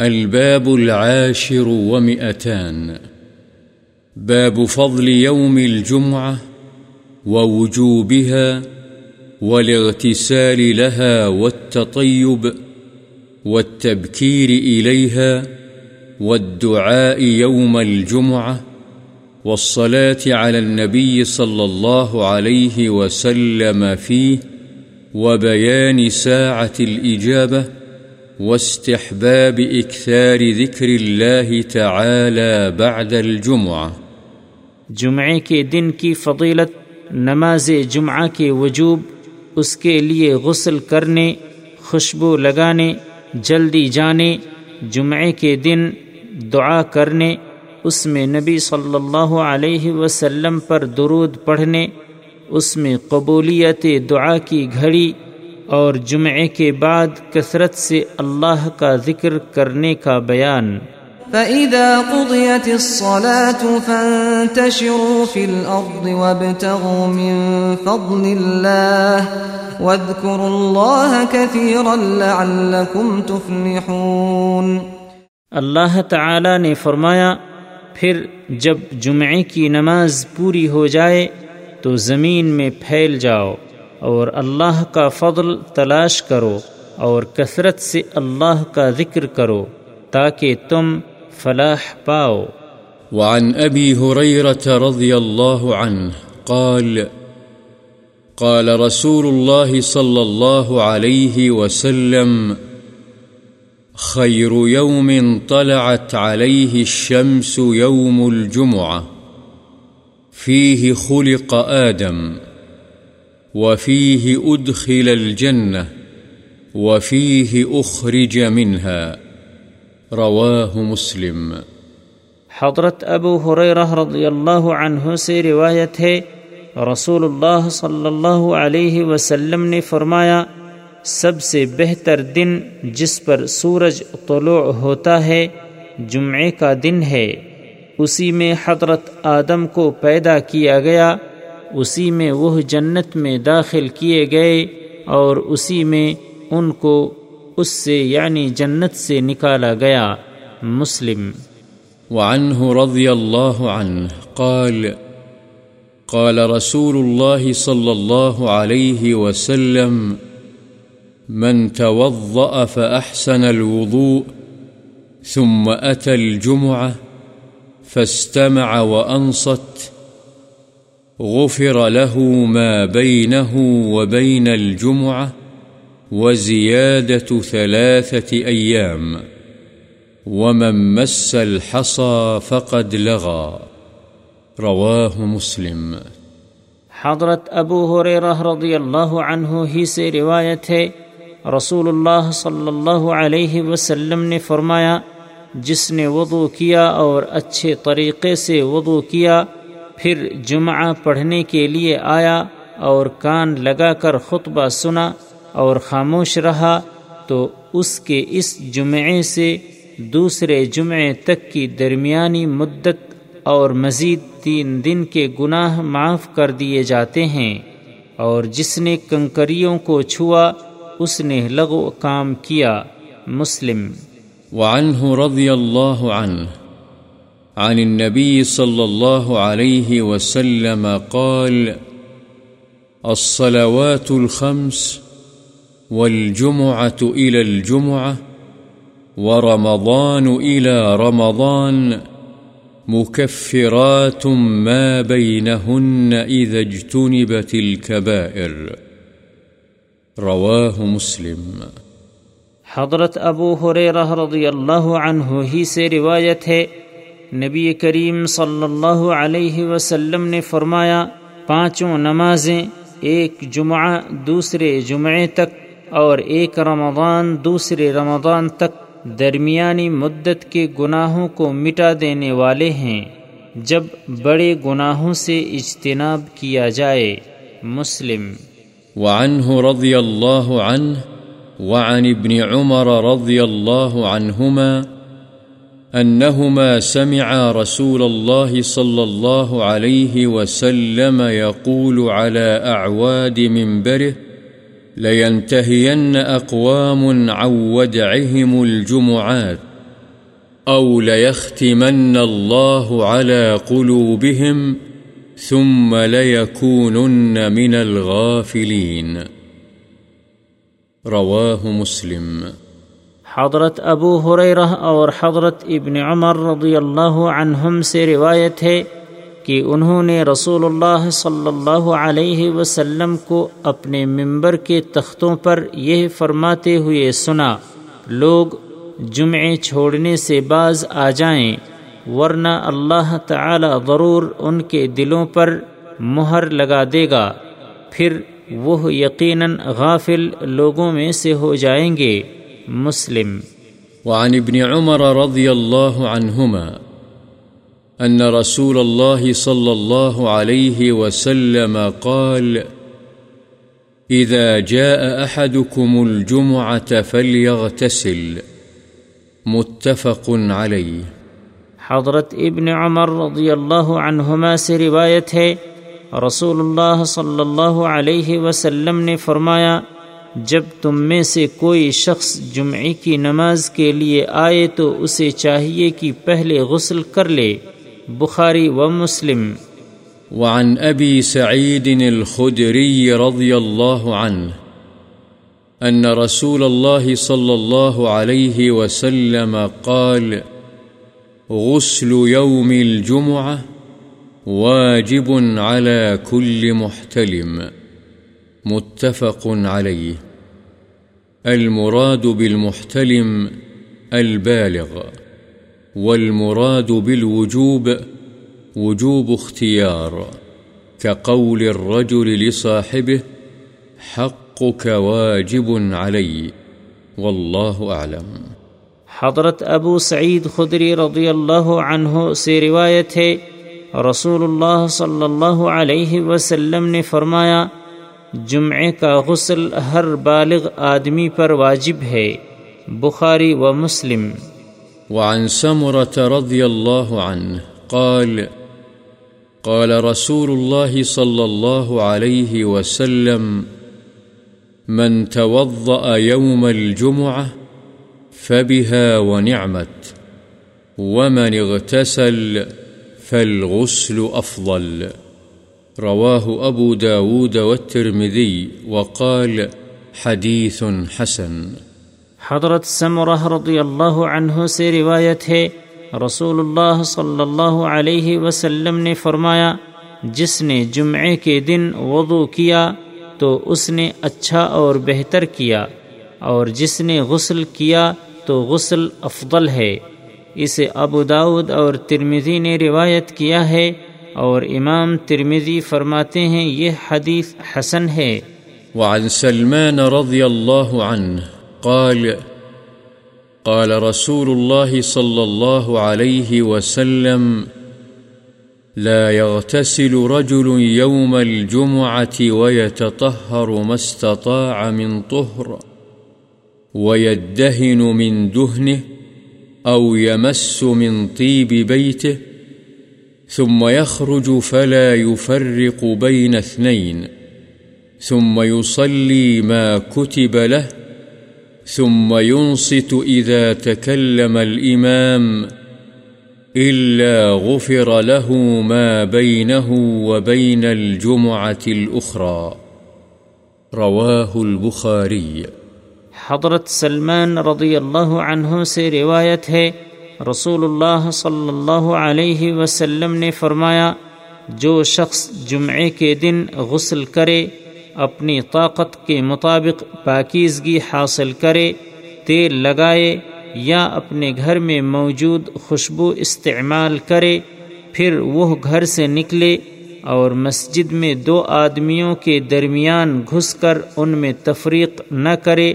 الباب العاشر ومئتان. باب فضل يوم الجمعة ووجوبها والاغتسال لها والتطيب والتبكير إليها والدعاء يوم الجمعة والصلاة على النبي صلى الله عليه وسلم فيه وبيان ساعة الإجابة واستحباب إكثار ذكر الله تعالى بعد الجمعة. جمعے کے دن کی فضیلت، نماز جمعہ کے وجوب، اس کے لیے غسل کرنے، خوشبو لگانے، جلدی جانے، جمعے کے دن دعا کرنے، اس میں نبی صلی اللہ علیہ وسلم پر درود پڑھنے، اس میں قبولیت دعا کی گھڑی اور جمعے کے بعد کثرت سے اللہ کا ذکر کرنے کا بیان۔ فَإِذَا قُضِيَتِ الصَّلَاةُ فَانْتَشِرُوا فِي الْأَرْضِ وَابْتَغُوا مِنْ فَضْلِ اللَّهِ وَاذْكُرُوا اللَّهَ كَثِيرًا لَعَلَّكُمْ تُفْلِحُونَ۔ اللہ تعالی نے فرمایا پھر جب جمعے کی نماز پوری ہو جائے تو زمین میں پھیل جاؤ۔ اور اللہ کا فضل تلاش کرو اور کثرت سے اللہ کا ذکر کرو تاکہ تم فلاح پاؤ۔ وعن أبي هريرة رضي الله عنه قال قال رسول الله صلى الله عليه وسلم، خير يوم طلعت عليه الشمس يوم الجمعة، فيه خلق آدم۔ وفيه أدخل الجنة وفيه أخرج منها رواه مسلم. حضرت ابو حریرہ رضی اللہ عنہ سے روایت ہے رسول اللہ صلی اللہ علیہ وسلم نے فرمایا، سب سے بہتر دن جس پر سورج طلوع ہوتا ہے، جمعے کا دن ہے۔ اسی میں حضرت آدم کو پیدا کیا گیا۔ اسی میں وہ جنت میں داخل کیے گئے اور اسی میں ان کو اس سے یعنی جنت سے نکالا گیا۔ مسلم۔ وعنه رضي الله عنه قال قال رسول الله صلى الله عليه وسلم، من توضأ فأحسن الوضوء، ثم أتى الجمعة، فاستمع وأنصت غفر له ما بينه وبين الجمعة وزيادة ثلاثة أيام، ومن مس الحصى فقد لغى. رواه مسلم. حضرت ابو حریرہ رضی اللہ عنہ ہی سے روایت ہے، رسول اللہ صلی اللہ علیہ وسلم نے فرمایا، جس نے وضو کیا اور اچھے طریقے سے وضو کیا پھر جمعہ پڑھنے کے لیے آیا اور کان لگا کر خطبہ سنا اور خاموش رہا تو اس کے اس جمعے سے دوسرے جمعے تک کی درمیانی مدت اور مزید تین دن کے گناہ معاف کر دیے جاتے ہیں اور جس نے کنکریوں کو چھوا اس نے لغو کام کیا، مسلم۔ وعنه رضي الله عنه عن النبي صلى الله عليه وسلم قال، الصلوات الخمس والجمعة إلى الجمعة ورمضان إلى رمضان مكفرات ما بينهن إذا اجتنبت الكبائر. رواه مسلم. حضرت ابو حریرہ رضی اللہ عنہ ہی سے روایت ہے نبی کریم صلی اللہ علیہ وسلم نے فرمایا، پانچوں نمازیں ایک جمعہ دوسرے جمعے تک اور ایک رمضان دوسرے رمضان تک درمیانی مدت کے گناہوں کو مٹا دینے والے ہیں۔ جب بڑے گناہوں سے اجتناب کیا جائے۔ مسلم۔ وعنه رضي الله عنه وعن ابن عمر رضي الله عنهما أنهما سمعا رسول الله صلى الله عليه وسلم يقول على أعواد منبره لينتهين أقوام عن ودعهم الجمعات أو ليختمن الله على قلوبهم ثم ليكونن من الغافلين. رواه مسلم. حضرت ابو حریرہ اور حضرت ابن عمر رضی اللہ عنہم سے روایت ہے کہ انہوں نے رسول اللہ صلی اللہ علیہ وسلم کو اپنے ممبر کے تختوں پر یہ فرماتے ہوئے سنا، لوگ جمعے چھوڑنے سے باز آ جائیں، ورنہ اللہ تعالی ضرور ان کے دلوں پر مہر لگا دے گا۔ پھر وہ یقیناً غافل لوگوں میں سے ہو جائیں گے۔ مسلم۔ وعن ابن عمر رضي الله عنهما أن رسول الله صلى الله عليه وسلم قال إذا جاء أحدكم الجمعة فليغتسل متفق عليه حضرت ابن عمر رضی اللہ عنہما سے روایت ہے رسول اللہ صلی اللہ علیہ وسلم نے فرمایا جب تم میں سے کوئی شخص جمعے کی نماز کے لیے آئے تو اسے چاہیے کہ پہلے غسل کر لے۔ بخاری و مسلم۔ وعن ابی سعید الخدری رضی اللہ عنہ ان رسول الله صلى الله عليه وسلم قال، غسل يوم الجمعة واجب على كل محتلم۔ متفق عليه المراد بالمحتلم البالغ، والمراد بالوجوب وجوب اختيار كقول الرجل لصاحبه حقك واجب علي والله أعلم حضرت ابو سعید خدری رضی اللہ عنہ سے روایت ہے، رسول اللہ صلی اللہ علیہ وسلم نے فرمایا جمعے کا غسل ہر بالغ آدمی پر واجب ہے، بخاری و مسلم۔ وعن سمرة رضي الله عنه قال قال رسول الله صلى الله عليه وسلم، من توضأ يوم الجمعة فبها ونعمت، ومن اغتسل فالغسل أفضل. رواه أبو داود والترمذي وقال حديث حسن. حضرت سمرہ رضی اللہ عنہ سے روایت ہے رسول اللہ صلی اللہ علیہ وسلم نے فرمایا، جس نے جمعے کے دن وضو کیا تو اس نے اچھا اور بہتر کیا، اور جس نے غسل کیا تو غسل افضل ہے۔ اسے ابو داود اور ترمزی نے روایت کیا ہے اور امام ترمزی فرماتے ہیں یہ حدیث حسن ہے۔ وعن سلمان رضي الله عنه قال قال رسول الله صلى الله عليه وسلم، لا يغتسل رجل يوم الجمعة ويتطهر ما استطاع من طهر ويدهن من دهنه أو يمس من طيب بيته ثم يخرج فلا يفرق بين اثنين، ثم يصلي ما كتب له، ثم ينصت إذا تكلم الإمام، إلا غفر له ما بينه وبين الجمعة الأخرى. رواه البخاري. حضرت سلمان رضی اللہ عنہ سے روایت ہے رسول اللہ صلی اللہ علیہ وسلم نے فرمایا، جو شخص جمعے کے دن غسل کرے، اپنی طاقت کے مطابق پاکیزگی حاصل کرے، تیل لگائے یا اپنے گھر میں موجود خوشبو استعمال کرے، پھر وہ گھر سے نکلے اور مسجد میں دو آدمیوں کے درمیان گھس کر ان میں تفریق نہ کرے،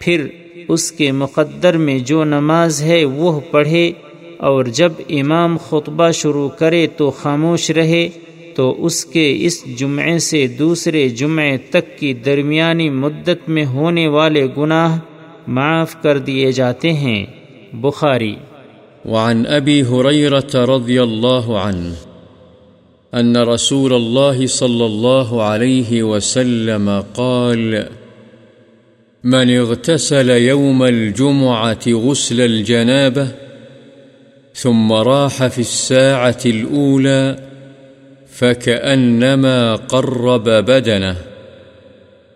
پھر اس کے مقدر میں جو نماز ہے وہ پڑھے اور جب امام خطبہ شروع کرے تو خاموش رہے، تو اس کے اس جمعے سے دوسرے جمعے تک کی درمیانی مدت میں ہونے والے گناہ معاف کر دیے جاتے ہیں۔ بخاری۔ وعن ابی حریرة رضی اللہ عنہ، ان رسول الله صلى الله عليه وسلم قال من اغتسل يوم الجمعة غسل الجنابة ثم راح في الساعة الأولى فكأنما قرب بدنه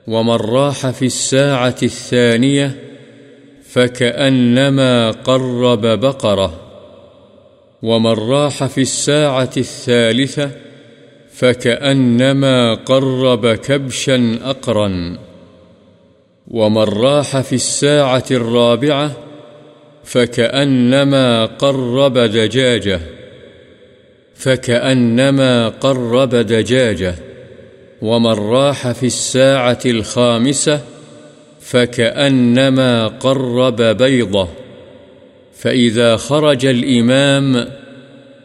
ومن راح في الساعة الثانية فكأنما قرب بقرة ومن راح في الساعة الثالثة فكأنما قرب كبشا أقرا ومن راح في الساعة الرابعة فكأنما قرب دجاجة فكأنما قرب دجاجة ومن راح في الساعة الخامسة فكأنما قرب بيضة فإذا خرج الإمام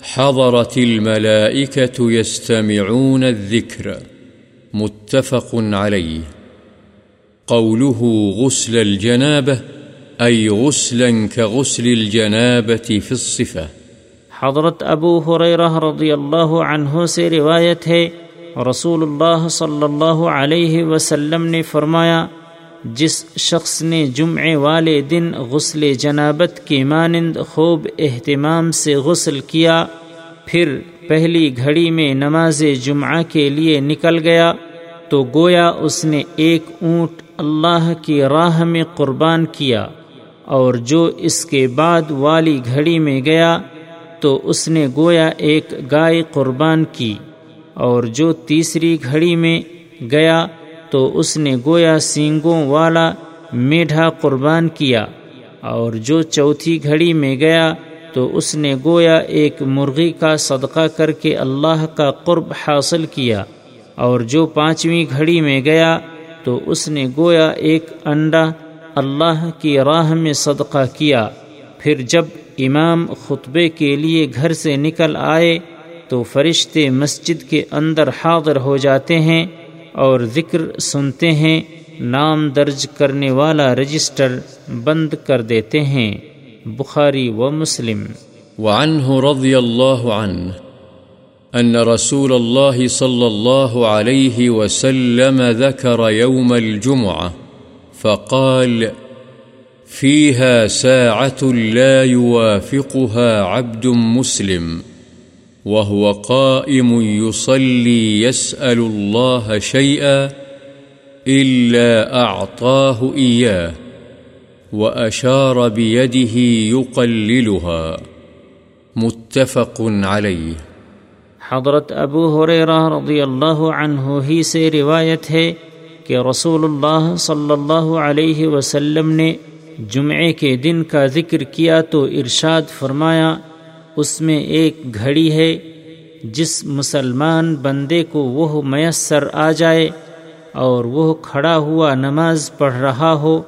حضرت الملائكة يستمعون الذكر متفق عليه قوله غسل الجنابة، أي غسلا كغسل الجنابة في الصفة. حضرت ابو حریرہ رضی اللہ عنہ سے روایت ہے، رسول اللہ صلی اللہ علیہ وسلم نے فرمایا، جس شخص نے جمعے والے دن غسل جنابت کے مانند خوب اہتمام سے غسل کیا، پھر پہلی گھڑی میں نماز جمعہ کے لیے نکل گیا، تو گویا اس نے ایک اونٹ اللہ کی راہ میں قربان کیا اور جو اس کے بعد والی گھڑی میں گیا تو اس نے گویا ایک گائے قربان کی اور جو تیسری گھڑی میں گیا تو اس نے گویا سینگوں والا میڈھا قربان کیا اور جو چوتھی گھڑی میں گیا تو اس نے گویا ایک مرغی کا صدقہ کر کے اللہ کا قرب حاصل کیا اور جو پانچویں گھڑی میں گیا تو اس نے گویا ایک انڈا اللہ کی راہ میں صدقہ کیا۔ پھر جب امام خطبے کے لیے گھر سے نکل آئے تو فرشتے مسجد کے اندر حاضر ہو جاتے ہیں اور ذکر سنتے ہیں، نام درج کرنے والا رجسٹر بند کر دیتے ہیں۔ بخاری و مسلم۔ وعنه رضي الله عنه أن رسول الله صلى الله عليه وسلم ذكر يوم الجمعة فقال، فيها ساعة لا يوافقها عبد مسلم، وهو قائم يصلي يسأل الله شيئا إلا أعطاه إياه، وأشار بيده يقللها، متفق عليه. حضرت ابو حریرہ رضی اللہ عنہ ہی سے روایت ہے کہ رسول اللہ صلی اللہ علیہ وسلم نے جمعے کے دن کا ذکر کیا تو ارشاد فرمایا، اس میں ایک گھڑی ہے، جس مسلمان بندے کو وہ میسر آ جائے اور وہ کھڑا ہوا نماز پڑھ رہا ہو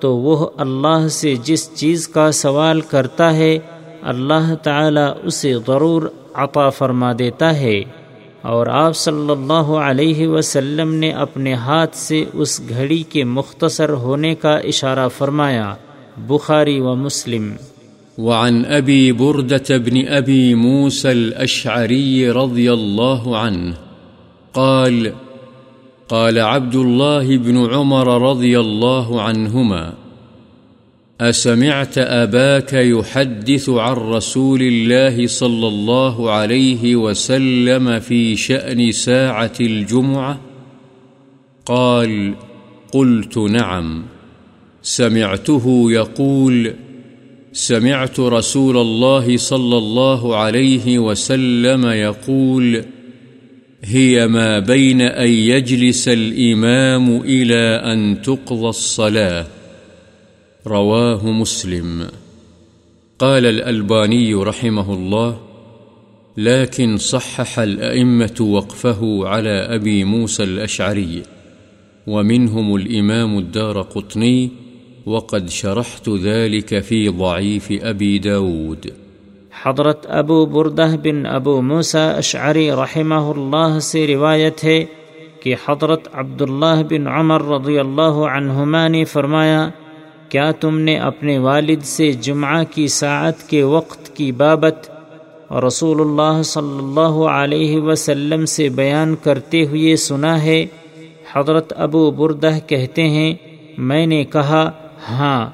تو وہ اللہ سے جس چیز کا سوال کرتا ہے، اللہ تعالی اسے ضرور عطا فرما دیتا ہے اور آپ صلی اللہ علیہ وسلم نے اپنے ہاتھ سے اس گھڑی کے مختصر ہونے کا اشارہ فرمایا، بخاری و مسلم۔ وعن أبي بردة بن أبي موسى الأشعري رضي الله عنه قال قال عبد الله بن عمر رضي الله عنهما أسمعت أباك يحدث عن رسول الله صلى الله عليه وسلم في شأن ساعة الجمعة؟ قال، قلت نعم. سمعته يقول، سمعت رسول الله صلى الله عليه وسلم يقول، هي ما بين أن يجلس الإمام إلى أن تقضى الصلاة. رواه مسلم. قال الألباني رحمه الله، لكن صحح الأئمة وقفه على أبي موسى الأشعري، ومنهم الإمام الدار قطني، وقد شرحت ذلك في ضعيف أبي داود. حضرت ابو بردہ بن ابو موسا اشعری رحمہ اللہ سے روایت ہے کہ حضرت عبداللہ بن عمر رضی اللہ عنہما نے فرمایا کیا تم نے اپنے والد سے جمعہ کی ساعت کے وقت کی بابت رسول اللہ صلی اللہ علیہ وسلم سے بیان کرتے ہوئے سنا ہے؟ حضرت ابو بردہ کہتے ہیں، میں نے کہا ہاں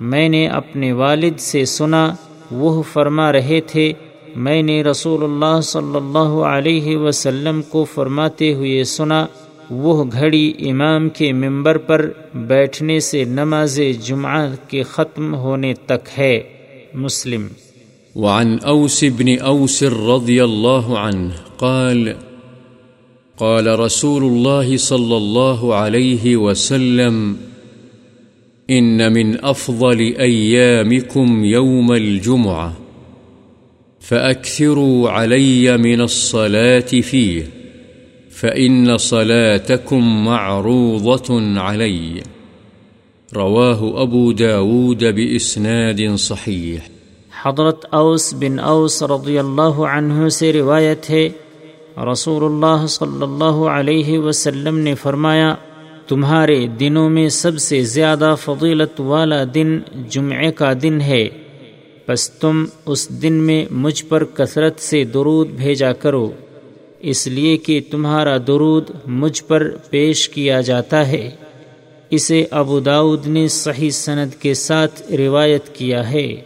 میں نے اپنے والد سے سنا، وہ فرما رہے تھے۔ میں نے رسول اللہ صلی اللہ علیہ وسلم کو فرماتے ہوئے سنا۔ وہ گھڑی امام کے ممبر پر بیٹھنے سے نماز جمعہ کے ختم ہونے تک ہے۔ مسلم۔ وعن أوس بن أوس رضي الله عنه قال قال رسول الله صلى الله عليه وسلم إن من أفضل أيامكم يوم الجمعة فأكثروا علي من الصلاة فيه فإن صلاتكم معروضة علي. رواه أبو داود بإسناد صحيح. حضرت اوس بن اوس رضی اللہ عنہ سے روایت ہے، رسول اللہ صلی اللہ علیہ وسلم نے فرمایا، تمہارے دنوں میں سب سے زیادہ فضیلت والا دن جمعے کا دن ہے۔ بس تم اس دن میں مجھ پر کثرت سے درود بھیجا کرو۔ اس لیے کہ تمہارا درود مجھ پر پیش کیا جاتا ہے۔ اسے ابو داود نے صحیح سند کے ساتھ روایت کیا ہے۔